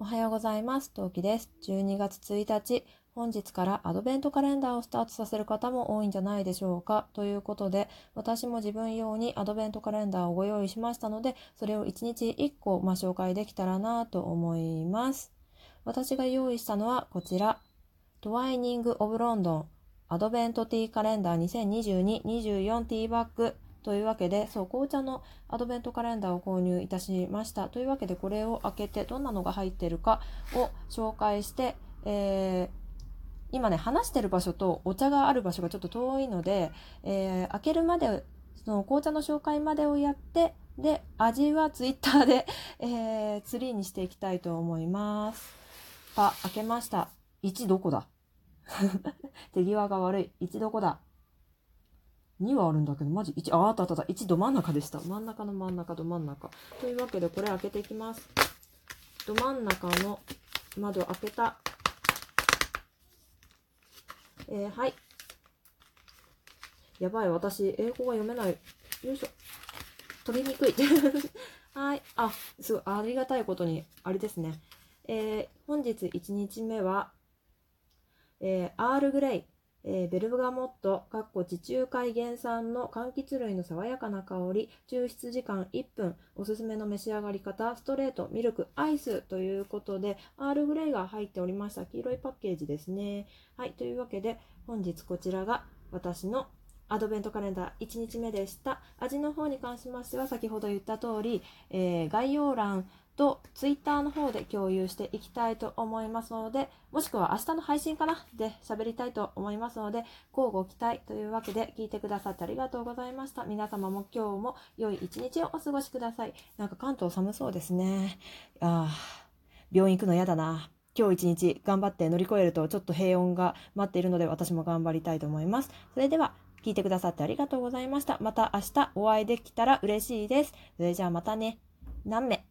おはようございます。トウキです。12月1日、本日からアドベントカレンダーをスタートさせる方も多いんじゃないでしょうか。ということで、私も自分用にアドベントカレンダーをご用意しましたので、それを1日1個、まあ、紹介できたらなと思います。私が用意したのはこちら。トワイニング・オブ・ロンドンアドベントティーカレンダー2022-24ティーバッグというわけで、そう、紅茶のアドベントカレンダーを購入いたしました。というわけで、これを開けてどんなのが入ってるかを紹介して、えー今ね、話してる場所とお茶がある場所がちょっと遠いので、えー開けるまで、その紅茶の紹介までをやって、で、味はツイッターで、えーツリーにしていきたいと思います。あ、開けました。1どこだ？手際が悪い。1どこだ？2はあるんだけど、マジ？1、あ、あったあった。1ど真ん中でした。真ん中の真ん中、ど真ん中。というわけで、これ開けていきます。ど真ん中の窓開けた。えー、はい。やばい、私、英語が読めない。よいしょ。取りにくい。はい。あ、すごい、ありがたいことに、あれですね。えー、本日1日目は、えー、アールグレイ、えーベルガモット、かっこ地中海原産の柑橘類の爽やかな香り、抽出時間1分、おすすめの召し上がり方、ストレート、ミルク、アイスということで、アールグレイが入っておりました。黄色いパッケージですね。はい、というわけで、本日こちらが私のアドベントカレンダー1日目でした。味の方に関しましては、先ほど言った通り、えー概要欄とツイッターの方で共有していきたいと思いますので、もしくは明日の配信かな？で喋りたいと思いますので、交互期待というわけで聞いてくださってありがとうございました。皆様も今日も良い一日をお過ごしください。なんか関東寒そうですね。ああ、病院行くの嫌だな。今日一日頑張って乗り越えるとちょっと平穏が待っているので私も頑張りたいと思います。それでは聞いてくださってありがとうございました。また明日お会いできたら嬉しいです。それじゃあまたね。何名？